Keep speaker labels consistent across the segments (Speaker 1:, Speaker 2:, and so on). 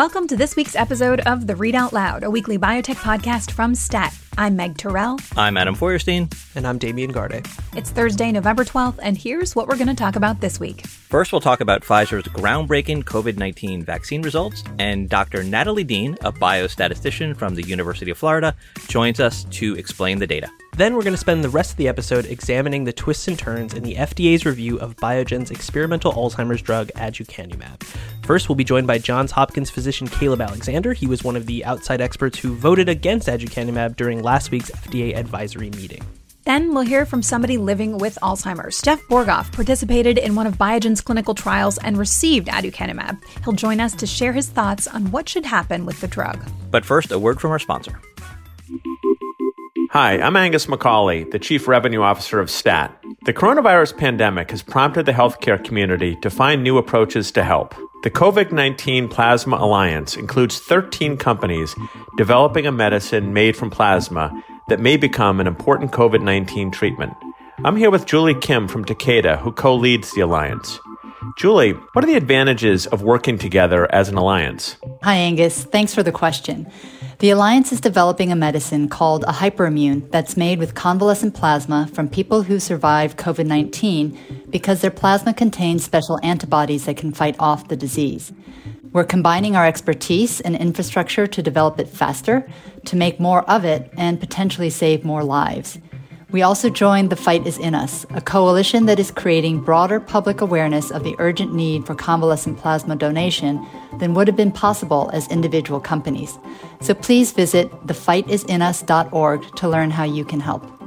Speaker 1: Welcome to this week's episode of The Read Out Loud, a weekly biotech podcast from STAT. I'm Meg Tirrell.
Speaker 2: I'm Adam Feuerstein.
Speaker 3: And I'm Damian Garde.
Speaker 1: It's Thursday, November 12th, and here's what we're going to talk about this week.
Speaker 2: First, we'll talk about Pfizer's groundbreaking COVID 19 vaccine results, and Dr. Natalie Dean, a biostatistician from the University of Florida, joins us to explain the data.
Speaker 3: Then we're going to spend the rest of the episode examining the twists and turns in the FDA's review of Biogen's experimental Alzheimer's drug aducanumab. First, we'll be joined by Johns Hopkins physician Caleb Alexander. He was one of the outside experts who voted against aducanumab during last week's FDA advisory meeting.
Speaker 1: Then we'll hear from somebody living with Alzheimer's. Jeff Borghoff participated in one of Biogen's clinical trials and received aducanumab. He'll join us to share his thoughts on what should happen with the drug.
Speaker 2: But first, a word from our sponsor.
Speaker 4: Hi, I'm Angus McCauley, the Chief Revenue Officer of STAT. The coronavirus pandemic has prompted the healthcare community to find new approaches to help. The COVID 19 Plasma Alliance includes 13 companies developing a medicine made from plasma that may become an important COVID 19 treatment. I'm here with Julie Kim from Takeda, who co leads the alliance. Julie, what are the advantages of working together as an alliance?
Speaker 5: Hi, Angus. Thanks for the question. The Alliance is developing a medicine called a hyperimmune that's made with convalescent plasma from people who survived COVID 19 because their plasma contains special antibodies that can fight off the disease. We're combining our expertise and infrastructure to develop it faster, to make more of it, and potentially save more lives. We also joined The Fight Is In Us, a coalition that is creating broader public awareness of the urgent need for convalescent plasma donation than would have been possible as individual companies. So please visit thefightisinus.org to learn how you can help.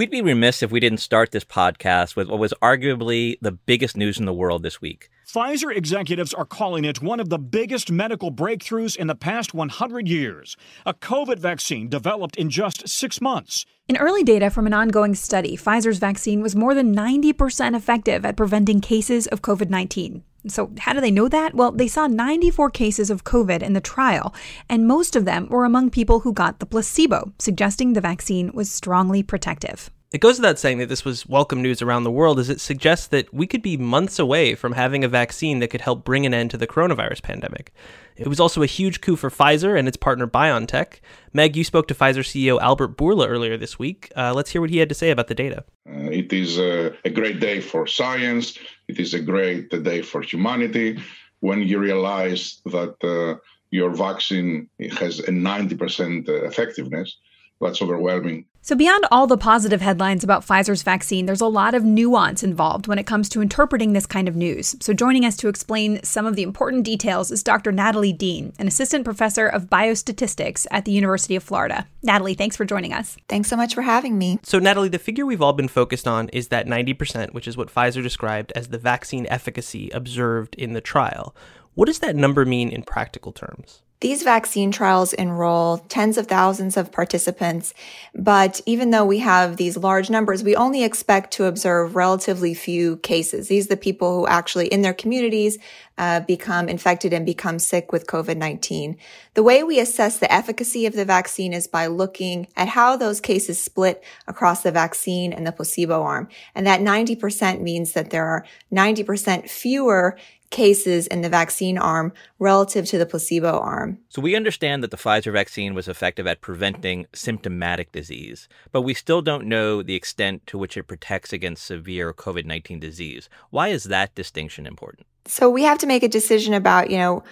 Speaker 2: We'd be remiss if we didn't start this podcast with what was arguably the biggest news in the world this week.
Speaker 6: Pfizer executives are calling it one of the biggest medical breakthroughs in the past 100 years. A COVID vaccine developed in just six months.
Speaker 1: In early data from an ongoing study, Pfizer's vaccine was more than 90% effective at preventing cases of COVID 19. So, how do they know that? Well, they saw 94 cases of COVID in the trial, and most of them were among people who got the placebo, suggesting the vaccine was strongly protective.
Speaker 3: It goes without saying that this was welcome news around the world, as it suggests that we could be months away from having a vaccine that could help bring an end to the coronavirus pandemic. It was also a huge coup for Pfizer and its partner BioNTech. Meg, you spoke to Pfizer CEO Albert Bourla earlier this week. Uh, let's hear what he had to say about the data.
Speaker 7: Uh, it is a, a great day for science. It is a great day for humanity when you realize that uh, your vaccine has a 90% effectiveness. That's overwhelming.
Speaker 1: So, beyond all the positive headlines about Pfizer's vaccine, there's a lot of nuance involved when it comes to interpreting this kind of news. So, joining us to explain some of the important details is Dr. Natalie Dean, an assistant professor of biostatistics at the University of Florida. Natalie, thanks for joining us.
Speaker 8: Thanks so much for having me.
Speaker 3: So, Natalie, the figure we've all been focused on is that 90%, which is what Pfizer described as the vaccine efficacy observed in the trial. What does that number mean in practical terms?
Speaker 8: These vaccine trials enroll tens of thousands of participants, but even though we have these large numbers, we only expect to observe relatively few cases. These are the people who actually in their communities uh, become infected and become sick with COVID-19. The way we assess the efficacy of the vaccine is by looking at how those cases split across the vaccine and the placebo arm. And that 90% means that there are 90% fewer cases in the vaccine arm relative to the placebo arm.
Speaker 2: So we understand that the Pfizer vaccine was effective at preventing symptomatic disease, but we still don't know the extent to which it protects against severe COVID 19 disease. Why is that distinction important?
Speaker 8: So we have to make a decision about, you know,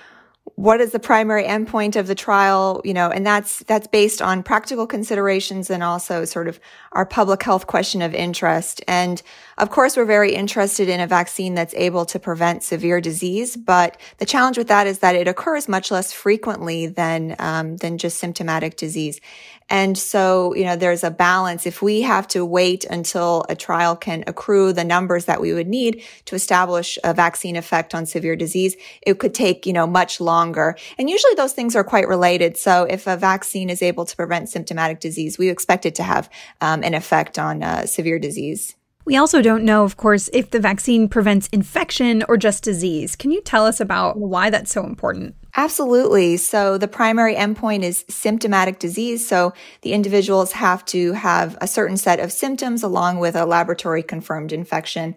Speaker 8: what is the primary endpoint of the trial you know and that's that's based on practical considerations and also sort of our public health question of interest. And of course we're very interested in a vaccine that's able to prevent severe disease but the challenge with that is that it occurs much less frequently than um, than just symptomatic disease and so, you know, there's a balance. If we have to wait until a trial can accrue the numbers that we would need to establish a vaccine effect on severe disease, it could take, you know, much longer. And usually those things are quite related. So if a vaccine is able to prevent symptomatic disease, we expect it to have um, an effect on uh, severe disease.
Speaker 1: We also don't know, of course, if the vaccine prevents infection or just disease. Can you tell us about why that's so important?
Speaker 8: Absolutely. So the primary endpoint is symptomatic disease. So the individuals have to have a certain set of symptoms along with a laboratory confirmed infection.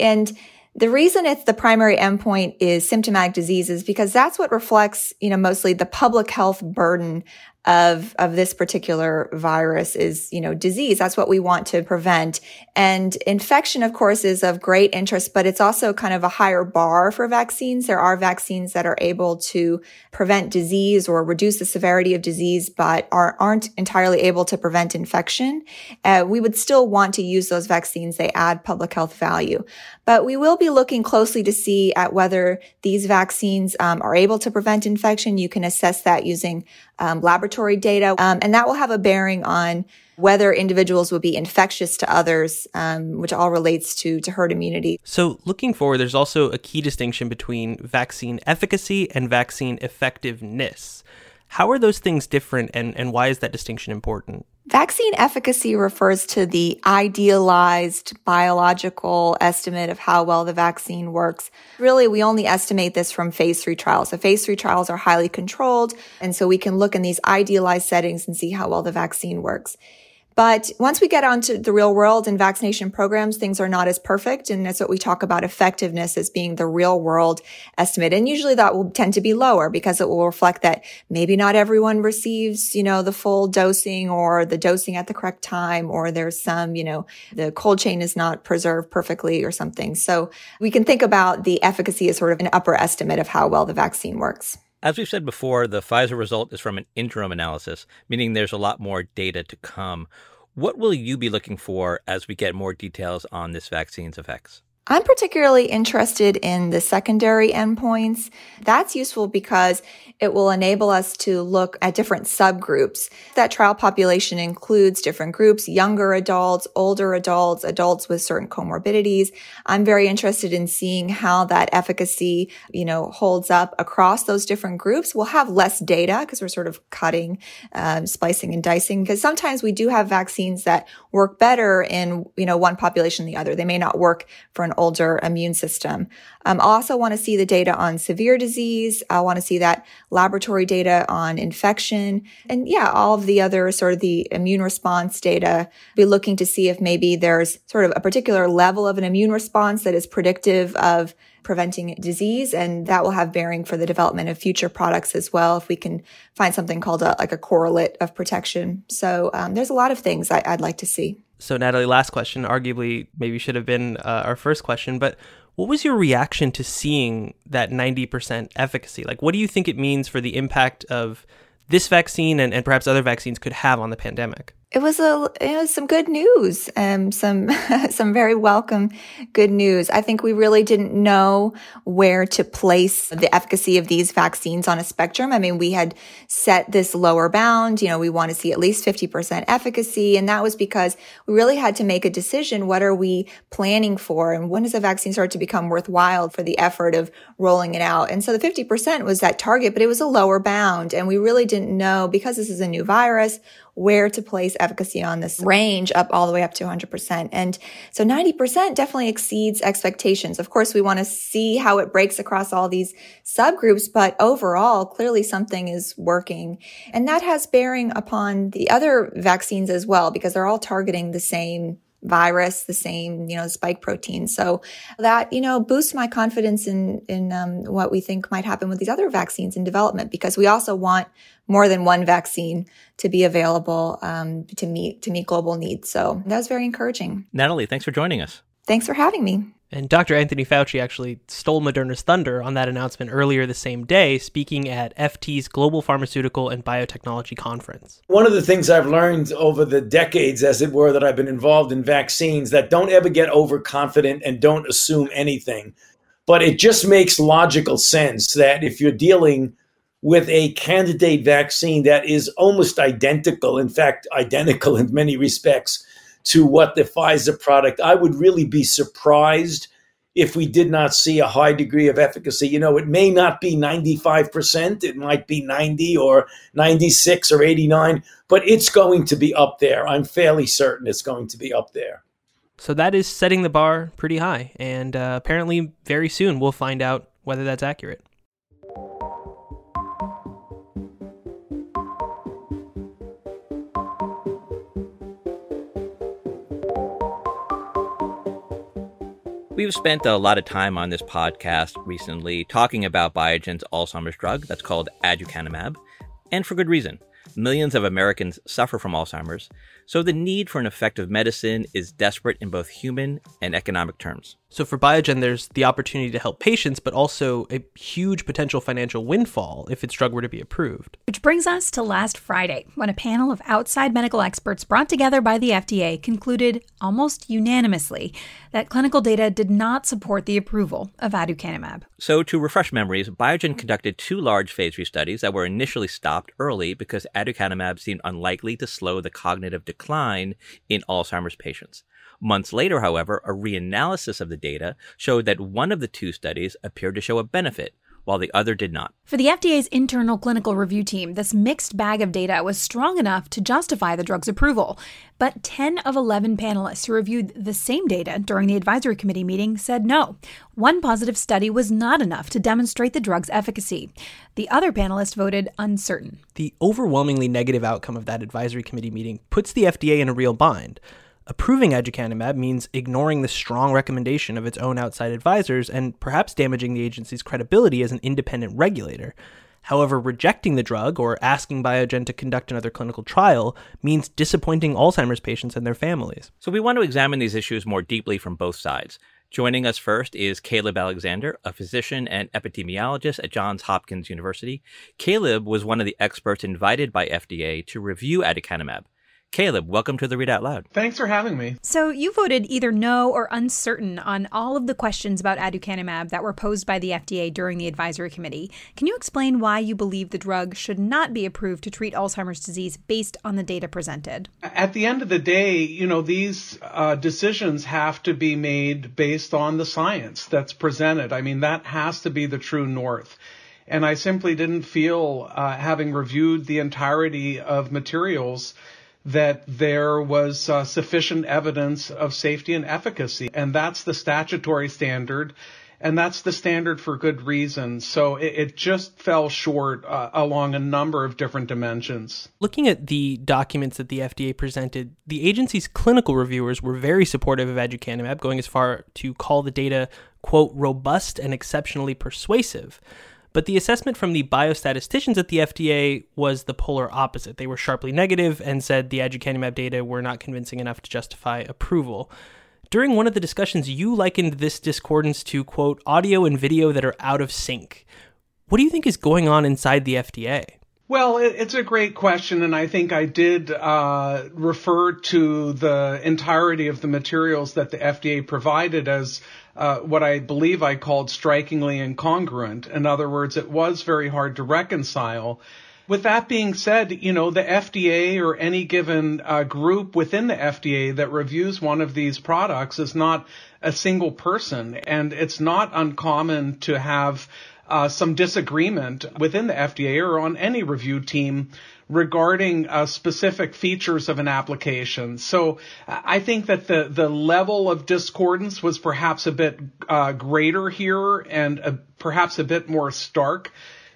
Speaker 8: And The reason it's the primary endpoint is symptomatic diseases because that's what reflects, you know, mostly the public health burden of, of this particular virus is, you know, disease. That's what we want to prevent. And infection, of course, is of great interest, but it's also kind of a higher bar for vaccines. There are vaccines that are able to prevent disease or reduce the severity of disease, but are, aren't entirely able to prevent infection. Uh, we would still want to use those vaccines. They add public health value, but we will be looking closely to see at whether these vaccines um, are able to prevent infection. You can assess that using um, laboratory data, um, and that will have a bearing on whether individuals will be infectious to others, um, which all relates to to herd immunity.
Speaker 3: So, looking forward, there's also a key distinction between vaccine efficacy and vaccine effectiveness. How are those things different, and, and why is that distinction important?
Speaker 8: Vaccine efficacy refers to the idealized biological estimate of how well the vaccine works. Really, we only estimate this from phase three trials. So phase three trials are highly controlled. And so we can look in these idealized settings and see how well the vaccine works. But once we get onto the real world and vaccination programs, things are not as perfect. And that's what we talk about effectiveness as being the real world estimate. And usually that will tend to be lower because it will reflect that maybe not everyone receives, you know, the full dosing or the dosing at the correct time, or there's some, you know, the cold chain is not preserved perfectly or something. So we can think about the efficacy as sort of an upper estimate of how well the vaccine works.
Speaker 2: As we've said before, the Pfizer result is from an interim analysis, meaning there's a lot more data to come. What will you be looking for as we get more details on this vaccine's effects?
Speaker 8: I'm particularly interested in the secondary endpoints. That's useful because it will enable us to look at different subgroups. That trial population includes different groups, younger adults, older adults, adults with certain comorbidities. I'm very interested in seeing how that efficacy, you know, holds up across those different groups. We'll have less data because we're sort of cutting, um, splicing and dicing because sometimes we do have vaccines that work better in, you know, one population than the other. They may not work for an older immune system. Um, I also want to see the data on severe disease. I want to see that laboratory data on infection and yeah, all of the other sort of the immune response data. Be looking to see if maybe there's sort of a particular level of an immune response that is predictive of preventing disease and that will have bearing for the development of future products as well if we can find something called a, like a correlate of protection so um, there's a lot of things I, would like to see
Speaker 3: so, Natalie, last question, arguably maybe should have been uh, our first question, but what was your reaction to seeing that 90% efficacy? Like, what do you think it means for the impact of this vaccine and, and perhaps other vaccines could have on the pandemic?
Speaker 8: It was a it was some good news, um, some some very welcome good news. I think we really didn't know where to place the efficacy of these vaccines on a spectrum. I mean, we had set this lower bound. You know, we want to see at least fifty percent efficacy, and that was because we really had to make a decision: what are we planning for, and when does a vaccine start to become worthwhile for the effort of rolling it out? And so the fifty percent was that target, but it was a lower bound, and we really didn't know because this is a new virus where to place efficacy on this range up all the way up to 100%. And so 90% definitely exceeds expectations. Of course, we want to see how it breaks across all these subgroups, but overall, clearly something is working. And that has bearing upon the other vaccines as well, because they're all targeting the same virus, the same, you know, spike protein. So that, you know, boosts my confidence in, in um, what we think might happen with these other vaccines in development because we also want more than one vaccine to be available um, to meet to meet global needs. So that was very encouraging.
Speaker 2: Natalie, thanks for joining us.
Speaker 8: Thanks for having me.
Speaker 3: And Dr. Anthony Fauci actually stole Moderna's thunder on that announcement earlier the same day, speaking at FT's Global Pharmaceutical and Biotechnology Conference.
Speaker 9: One of the things I've learned over the decades, as it were, that I've been involved in vaccines, that don't ever get overconfident and don't assume anything. But it just makes logical sense that if you're dealing with a candidate vaccine that is almost identical, in fact, identical in many respects to what the Pfizer product. I would really be surprised if we did not see a high degree of efficacy. You know, it may not be 95%, it might be 90 or 96 or 89, but it's going to be up there. I'm fairly certain it's going to be up there.
Speaker 3: So that is setting the bar pretty high. And uh, apparently, very soon, we'll find out whether that's accurate.
Speaker 2: We've spent a lot of time on this podcast recently talking about Biogen's Alzheimer's drug that's called aducanumab, and for good reason. Millions of Americans suffer from Alzheimer's, so the need for an effective medicine is desperate in both human and economic terms.
Speaker 3: So for Biogen, there's the opportunity to help patients, but also a huge potential financial windfall if its drug were to be approved.
Speaker 1: Which brings us to last Friday, when a panel of outside medical experts brought together by the FDA concluded almost unanimously that clinical data did not support the approval of aducanumab.
Speaker 2: So to refresh memories, Biogen conducted two large phase 3 studies that were initially stopped early because aducanumab seemed unlikely to slow the cognitive decline in Alzheimer's patients. Months later, however, a reanalysis of the data showed that one of the two studies appeared to show a benefit, while the other did not.
Speaker 1: For the FDA's internal clinical review team, this mixed bag of data was strong enough to justify the drug's approval. But 10 of 11 panelists who reviewed the same data during the advisory committee meeting said no. One positive study was not enough to demonstrate the drug's efficacy. The other panelists voted uncertain.
Speaker 3: The overwhelmingly negative outcome of that advisory committee meeting puts the FDA in a real bind. Approving aducanumab means ignoring the strong recommendation of its own outside advisors and perhaps damaging the agency's credibility as an independent regulator. However, rejecting the drug or asking Biogen to conduct another clinical trial means disappointing Alzheimer's patients and their families.
Speaker 2: So we want to examine these issues more deeply from both sides. Joining us first is Caleb Alexander, a physician and epidemiologist at Johns Hopkins University. Caleb was one of the experts invited by FDA to review aducanumab. Caleb, welcome to the Read Out Loud.
Speaker 10: Thanks for having me.
Speaker 1: So, you voted either no or uncertain on all of the questions about aducanumab that were posed by the FDA during the advisory committee. Can you explain why you believe the drug should not be approved to treat Alzheimer's disease based on the data presented?
Speaker 10: At the end of the day, you know, these uh, decisions have to be made based on the science that's presented. I mean, that has to be the true north. And I simply didn't feel, uh, having reviewed the entirety of materials, that there was uh, sufficient evidence of safety and efficacy. And that's the statutory standard. And that's the standard for good reason. So it, it just fell short uh, along a number of different dimensions.
Speaker 3: Looking at the documents that the FDA presented, the agency's clinical reviewers were very supportive of aducanumab, going as far to call the data, quote, robust and exceptionally persuasive. But the assessment from the biostatisticians at the FDA was the polar opposite. They were sharply negative and said the aducanumab data were not convincing enough to justify approval. During one of the discussions, you likened this discordance to, quote, audio and video that are out of sync. What do you think is going on inside the FDA?
Speaker 10: Well, it's a great question, and I think I did uh, refer to the entirety of the materials that the FDA provided as uh, what I believe I called strikingly incongruent. In other words, it was very hard to reconcile. With that being said, you know, the FDA or any given uh, group within the FDA that reviews one of these products is not a single person, and it's not uncommon to have uh, some disagreement within the FDA or on any review team regarding uh, specific features of an application. So I think that the, the level of discordance was perhaps a bit uh, greater here and a, perhaps a bit more stark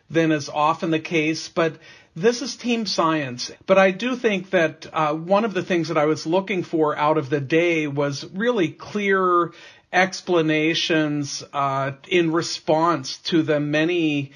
Speaker 10: than is often the case. But this is team science. But I do think that uh, one of the things that I was looking for out of the day was really clear explanations uh, in response to the many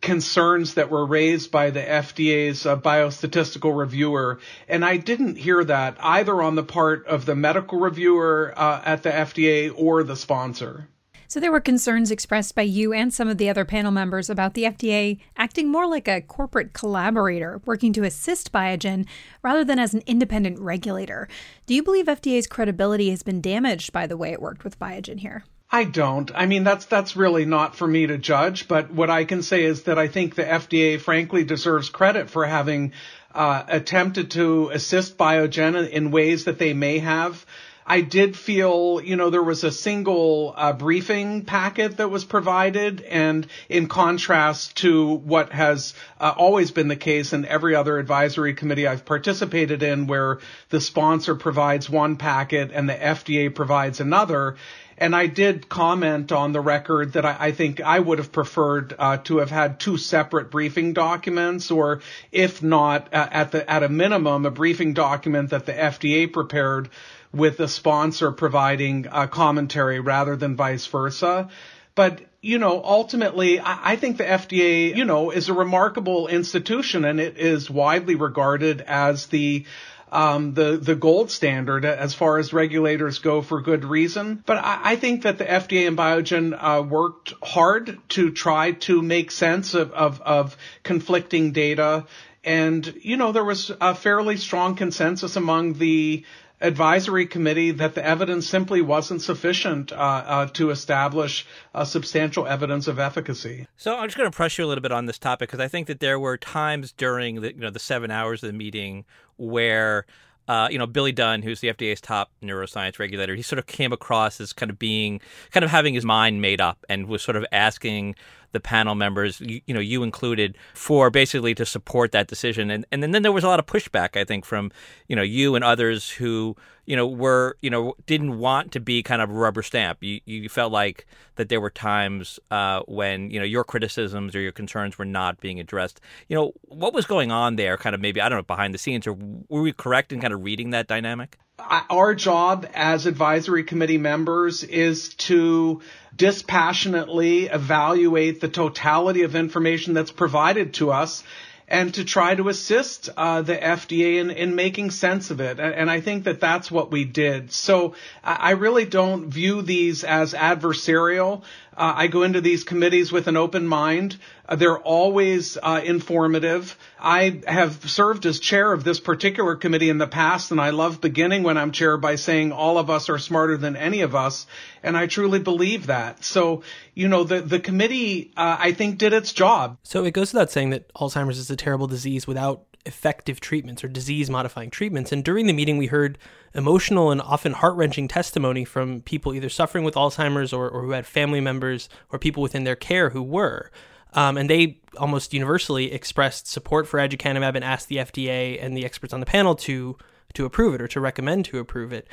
Speaker 10: concerns that were raised by the FDA's uh, biostatistical reviewer. And I didn't hear that either on the part of the medical reviewer uh, at the FDA or the sponsor.
Speaker 1: So there were concerns expressed by you and some of the other panel members about the FDA acting more like a corporate collaborator, working to assist Biogen rather than as an independent regulator. Do you believe FDA's credibility has been damaged by the way it worked with Biogen here?
Speaker 10: I don't. I mean, that's that's really not for me to judge. But what I can say is that I think the FDA, frankly, deserves credit for having uh, attempted to assist Biogen in ways that they may have. I did feel, you know, there was a single uh, briefing packet that was provided, and in contrast to what has uh, always been the case in every other advisory committee I've participated in, where the sponsor provides one packet and the FDA provides another. And I did comment on the record that I, I think I would have preferred uh, to have had two separate briefing documents, or if not, uh, at the at a minimum, a briefing document that the FDA prepared with the sponsor providing a commentary rather than vice versa. But you know, ultimately, I, I think the FDA, you know, is a remarkable institution and it is widely regarded as the um, the the gold standard as far as regulators go for good reason. But I, I think that the FDA and Biogen uh, worked hard to try to make sense of, of, of conflicting data. And, you know, there was a fairly strong consensus among the advisory committee that the evidence simply wasn't sufficient uh, uh, to establish substantial evidence of efficacy.
Speaker 2: So I'm just going to press you a little bit on this topic because I think that there were times during the you know the seven hours of the meeting where. Uh, you know, Billy Dunn, who's the FDA's top neuroscience regulator, he sort of came across as kind of being, kind of having his mind made up and was sort of asking the panel members, you, you, know, you included, for basically to support that decision. And and then there was a lot of pushback, I think, from you know you and others who you know were you know didn't want to be kind of a rubber stamp. You you felt like that there were times uh, when you know your criticisms or your concerns were not being addressed. You know what was going on there? Kind of maybe I don't know behind the scenes, or were we correct in kind of reading that dynamic?
Speaker 10: Our job as advisory committee members is to dispassionately evaluate the totality of information that's provided to us and to try to assist uh, the FDA in, in making sense of it. And, I think that that's what we did. So I really don't view these as adversarial. Uh, I go into these committees with an open mind. Uh, they're always uh, informative. I have served as chair of this particular committee in the past, and I love beginning when I'm chair by saying all of us are smarter than any of us, and I truly believe that. So, you know, the the committee, uh, I think, did its job.
Speaker 3: So it goes without saying that Alzheimer's is a terrible disease without effective treatments or disease modifying treatments. And during the meeting, we heard emotional and often heart wrenching testimony from people either suffering with Alzheimer's or, or who had family members or people within their care who were. Um, and they almost universally expressed support for aducanumab and asked the FDA and the experts on the panel to to approve it or to recommend to approve it.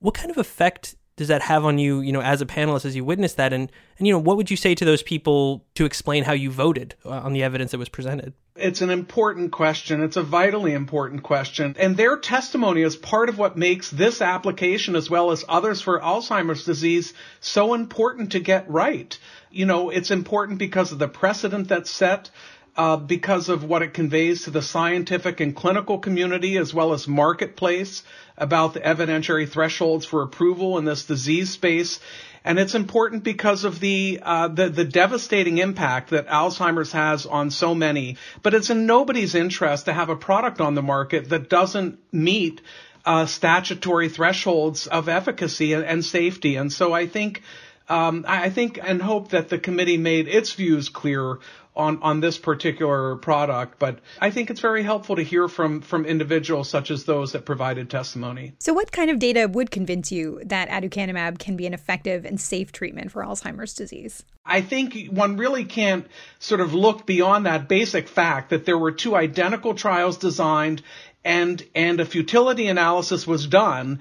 Speaker 3: What kind of effect does that have on you, you know, as a panelist as you witness that? And, and you know, what would you say to those people to explain how you voted uh, on the evidence that was presented?
Speaker 10: It's an important question. It's a vitally important question. And their testimony is part of what makes this application, as well as others for Alzheimer's disease, so important to get right. You know, it's important because of the precedent that's set, uh, because of what it conveys to the scientific and clinical community as well as marketplace about the evidentiary thresholds for approval in this disease space. And it's important because of the, uh, the, the devastating impact that Alzheimer's has on so many. But it's in nobody's interest to have a product on the market that doesn't meet uh, statutory thresholds of efficacy and, and, safety. And so I think um, I think and hope that the committee made its views clear on, on this particular product, but I think it's very helpful to hear from, from individuals such as those that provided testimony.
Speaker 1: So, what kind of data would convince you that aducanumab can be an effective and safe treatment for Alzheimer's disease?
Speaker 10: I think one really can't sort of look beyond that basic fact that there were two identical trials designed and, and a futility analysis was done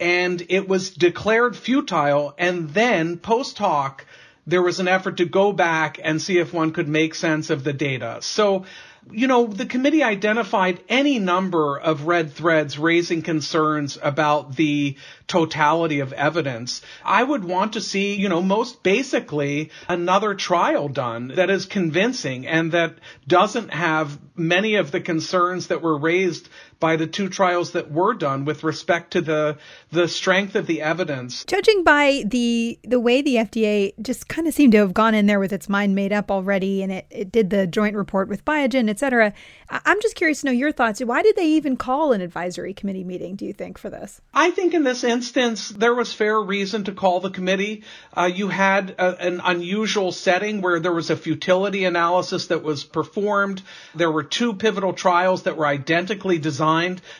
Speaker 10: and it was declared futile and then post hoc there was an effort to go back and see if one could make sense of the data. So, you know, the committee identified any number of red threads raising concerns about the totality of evidence. I would want to see, you know, most basically another trial done that is convincing and that doesn't have many of the concerns that were raised by the two trials that were done with respect to the the strength of the evidence.
Speaker 1: Judging by the the way the FDA just kind of seemed to have gone in there with its mind made up already and it, it did the joint report with Biogen, et cetera, I'm just curious to know your thoughts. Why did they even call an advisory committee meeting, do you think, for this?
Speaker 10: I think in this instance, there was fair reason to call the committee. Uh, you had a, an unusual setting where there was a futility analysis that was performed. There were two pivotal trials that were identically designed,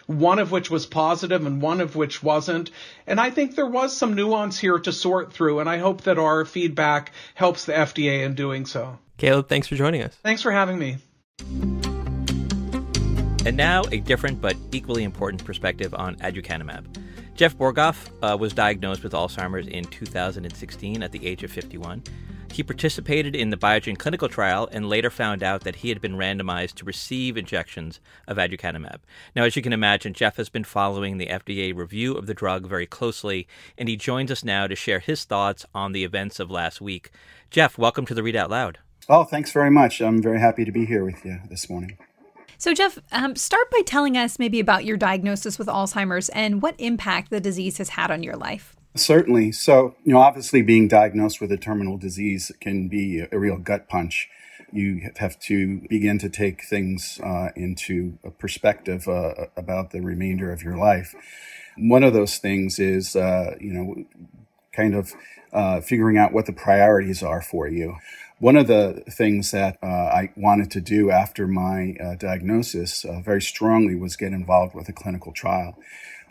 Speaker 10: one of which was positive and one of which wasn't. And I think there was some nuance here to sort through, and I hope that our feedback helps the FDA in doing so.
Speaker 3: Caleb, thanks for joining us.
Speaker 10: Thanks for having me.
Speaker 2: And now, a different but equally important perspective on aducanumab. Jeff Borghoff uh, was diagnosed with Alzheimer's in 2016 at the age of 51. He participated in the Biogen clinical trial and later found out that he had been randomized to receive injections of aducanumab. Now, as you can imagine, Jeff has been following the FDA review of the drug very closely, and he joins us now to share his thoughts on the events of last week. Jeff, welcome to the Read Out Loud.
Speaker 11: Oh, thanks very much. I'm very happy to be here with you this morning.
Speaker 1: So, Jeff, um, start by telling us maybe about your diagnosis with Alzheimer's and what impact the disease has had on your life.
Speaker 11: Certainly. So, you know, obviously being diagnosed with a terminal disease can be a real gut punch. You have to begin to take things uh, into a perspective uh, about the remainder of your life. One of those things is, uh, you know, kind of uh, figuring out what the priorities are for you. One of the things that uh, I wanted to do after my uh, diagnosis uh, very strongly was get involved with a clinical trial.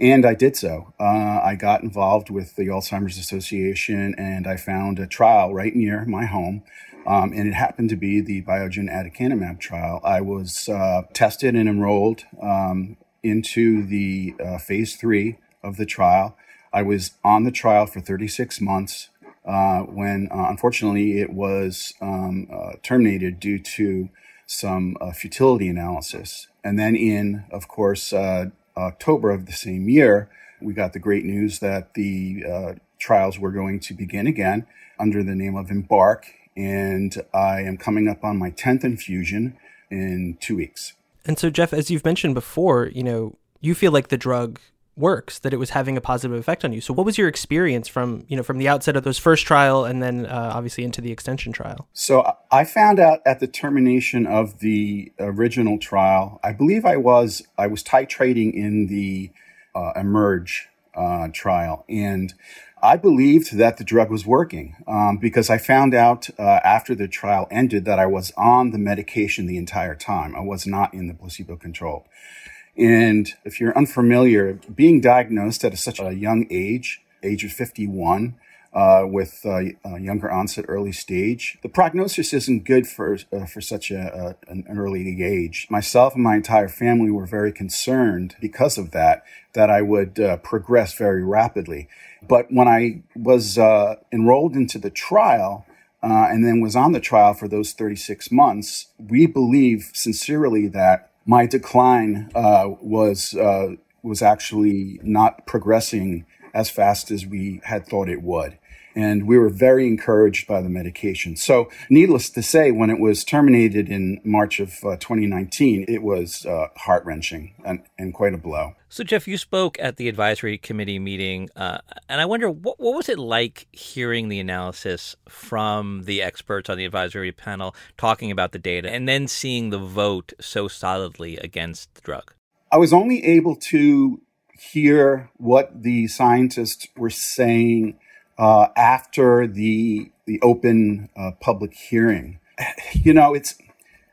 Speaker 11: And I did so. Uh, I got involved with the Alzheimer's Association and I found a trial right near my home. Um, and it happened to be the Biogen aducanumab trial. I was uh, tested and enrolled um, into the uh, phase three of the trial. I was on the trial for 36 months uh, when uh, unfortunately it was um, uh, terminated due to some futility analysis. And then in, of course, October of the same year, we got the great news that the uh, trials were going to begin again under the name of Embark. And I am coming up on my 10th infusion in two weeks.
Speaker 3: And so, Jeff, as you've mentioned before, you know, you feel like the drug works that it was having a positive effect on you so what was your experience from you know from the outset of those first trial and then uh, obviously into the extension trial
Speaker 11: so i found out at the termination of the original trial i believe i was i was titrating in the uh, emerge uh, trial and I believed that the drug was working um, because I found out uh, after the trial ended that I was on the medication the entire time. I was not in the placebo control. And if you're unfamiliar, being diagnosed at a, such a young age, age of 51, uh, with uh, younger onset early stage, the prognosis isn't good for uh, for such a, an early age. Myself and my entire family were very concerned because of that that I would uh, progress very rapidly. But when I was uh, enrolled into the trial. Uh, and then was on the trial for those 36 months. We believe sincerely that my decline uh, was uh, was actually not progressing as fast as we had thought it would. And we were very encouraged by the medication. So, needless to say, when it was terminated in March of uh, 2019, it was uh, heart wrenching and, and quite a blow.
Speaker 2: So, Jeff, you spoke at the advisory committee meeting, uh, and I wonder what, what was it like hearing the analysis from the experts on the advisory panel talking about the data and then seeing the vote so solidly against the drug?
Speaker 11: I was only able to hear what the scientists were saying uh, after the the open uh, public hearing. You know, it's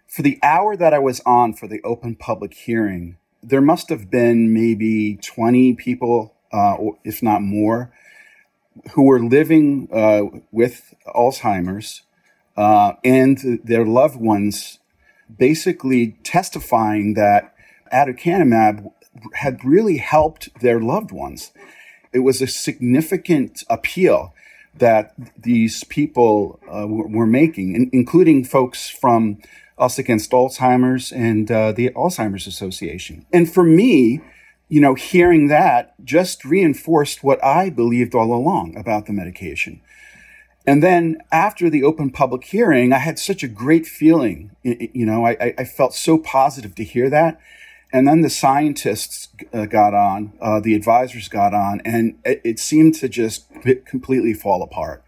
Speaker 11: for the hour that I was on for the open public hearing. There must have been maybe twenty people, uh, if not more, who were living uh, with Alzheimer's uh, and their loved ones, basically testifying that aducanumab had really helped their loved ones. It was a significant appeal that these people uh, were making, in- including folks from Us Against Alzheimer's and uh, the Alzheimer's Association. And for me, you know, hearing that just reinforced what I believed all along about the medication. And then after the open public hearing, I had such a great feeling. You know, I, I felt so positive to hear that. And then the scientists uh, got on, uh, the advisors got on, and it, it, seemed to just completely fall apart.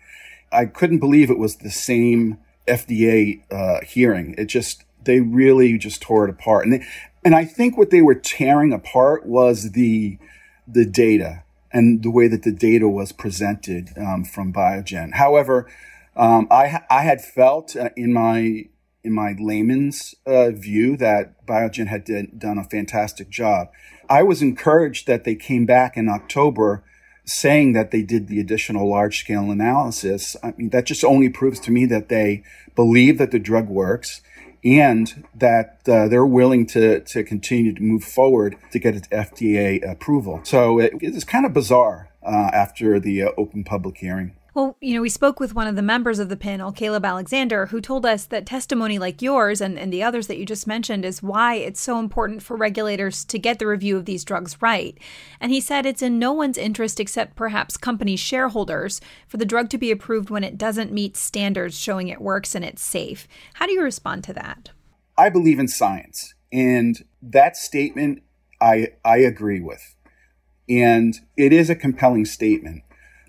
Speaker 11: I couldn't believe it was the same FDA uh, hearing. It just, they really just tore it apart. And, they, and I think what they were tearing apart was the, the data and the way that the data was presented um, from Biogen. However, um, I, I had felt uh, in my in my layman's uh, view, that Biogen had did, done a fantastic job. I was encouraged that they came back in October saying that they did the additional large scale analysis. I mean, that just only proves to me that they believe that the drug works and that uh, they're willing to, to continue to move forward to get its FDA approval. So it, it's kind of bizarre uh, after the uh, open public hearing.
Speaker 1: Well, you know, we spoke with one of the members of the panel, Caleb Alexander, who told us that testimony like yours and, and the others that you just mentioned is why it's so important for regulators to get the review of these drugs right. And he said it's in no one's interest except perhaps company shareholders for the drug to be approved when it doesn't meet standards showing it works and it's safe. How do you respond to that?
Speaker 11: I believe in science, and that statement I, I agree with. And it is a compelling statement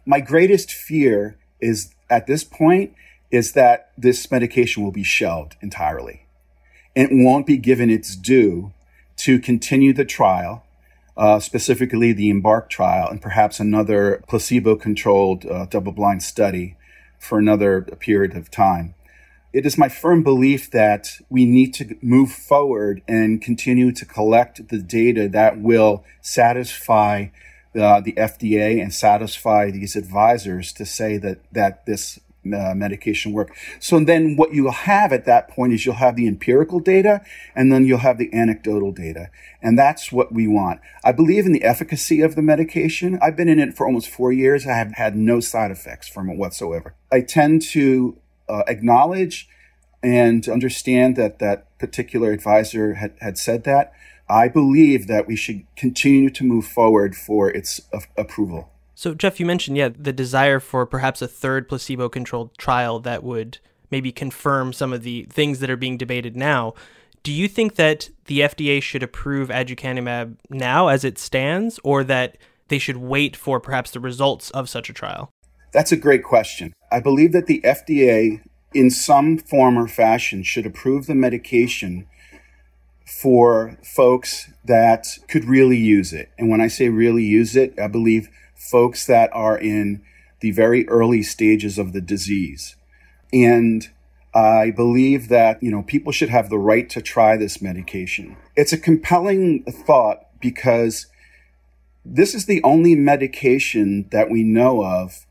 Speaker 11: my greatest fear is at this point is that this medication will be shelved entirely. It won't be given its due to continue the trial, uh, specifically the EMBARK trial, and perhaps another placebo controlled uh, double blind study for another period of time. It is my firm belief that we need to move forward and continue to collect the data that will satisfy uh, the FDA and satisfy these advisors to say that that this uh, medication work. So then what you'll have at that point is you'll have the empirical data and then you'll have the anecdotal data. And that's what we want. I believe in the efficacy of the medication. I've been in it for almost four years. I have had no side effects from it whatsoever. I tend to uh, acknowledge and understand that that particular advisor had, had said that. I believe that we should continue to move forward for its a- approval.
Speaker 3: So, Jeff, you mentioned, yeah, the desire for perhaps a third placebo controlled trial that would maybe confirm some of the things that are being debated now. Do you think that the FDA should approve aducanumab now as it stands, or that they should wait for perhaps the results of such a trial?
Speaker 11: That's a great question. I believe that the FDA, in some form or fashion, should approve the medication for folks that could really use it. And when I say really use it, I believe folks that are in the very early stages of the disease. And I believe that, you know, people should have the right to try this medication. It's a compelling thought because this is the only medication that we know of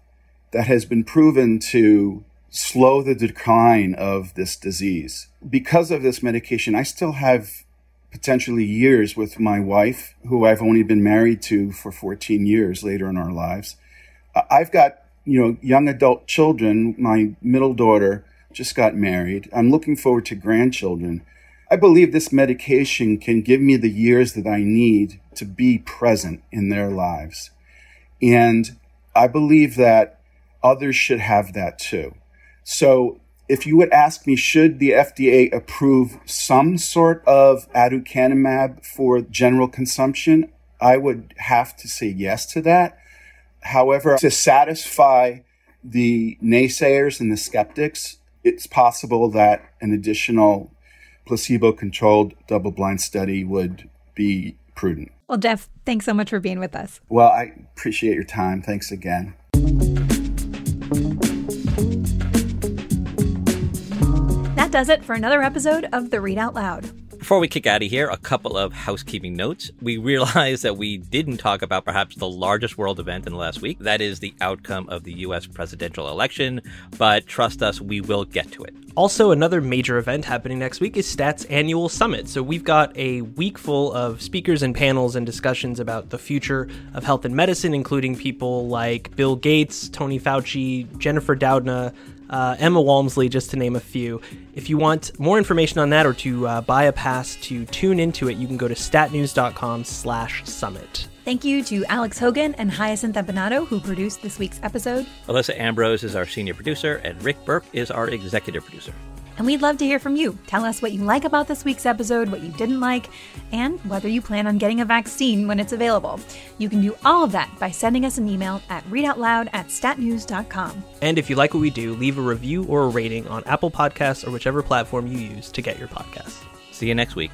Speaker 11: that has been proven to slow the decline of this disease. Because of this medication, I still have potentially years with my wife, who I've only been married to for 14 years later in our lives. I've got, you know, young adult children. My middle daughter just got married. I'm looking forward to grandchildren. I believe this medication can give me the years that I need to be present in their lives. And I believe that others should have that too. So if you would ask me, should the FDA approve some sort of aducanumab for general consumption, I would have to say yes to that. However, to satisfy the naysayers and the skeptics, it's possible that an additional placebo controlled double blind study would be prudent.
Speaker 1: Well, Jeff, thanks so much for being with us.
Speaker 11: Well, I appreciate your time. Thanks again.
Speaker 1: That does it for another episode of the Read Out Loud.
Speaker 2: Before we kick out of here, a couple of housekeeping notes. We realize that we didn't talk about perhaps the largest world event in the last week. That is the outcome of the U.S. presidential election. But trust us, we will get to it.
Speaker 3: Also, another major event happening next week is STAT's annual summit. So, we've got a week full of speakers and panels and discussions about the future of health and medicine, including people like Bill Gates, Tony Fauci, Jennifer Doudna, uh, Emma Walmsley, just to name a few. If you want more information on that or to uh, buy a pass to tune into it, you can go to statnews.com slash summit.
Speaker 1: Thank you to Alex Hogan and Hyacinth Empinado, who produced this week's episode.
Speaker 2: Alyssa Ambrose is our senior producer, and Rick Berke is our executive producer
Speaker 1: and we'd love to hear from you. Tell us what you like about this week's episode, what you didn't like, and whether you plan on getting a vaccine when it's available. You can do all of that by sending us an email at readoutloud at statnews.com.
Speaker 3: And if you like what we do, leave a review or a rating on Apple Podcasts or whichever platform you use to get your podcasts.
Speaker 2: See you next week.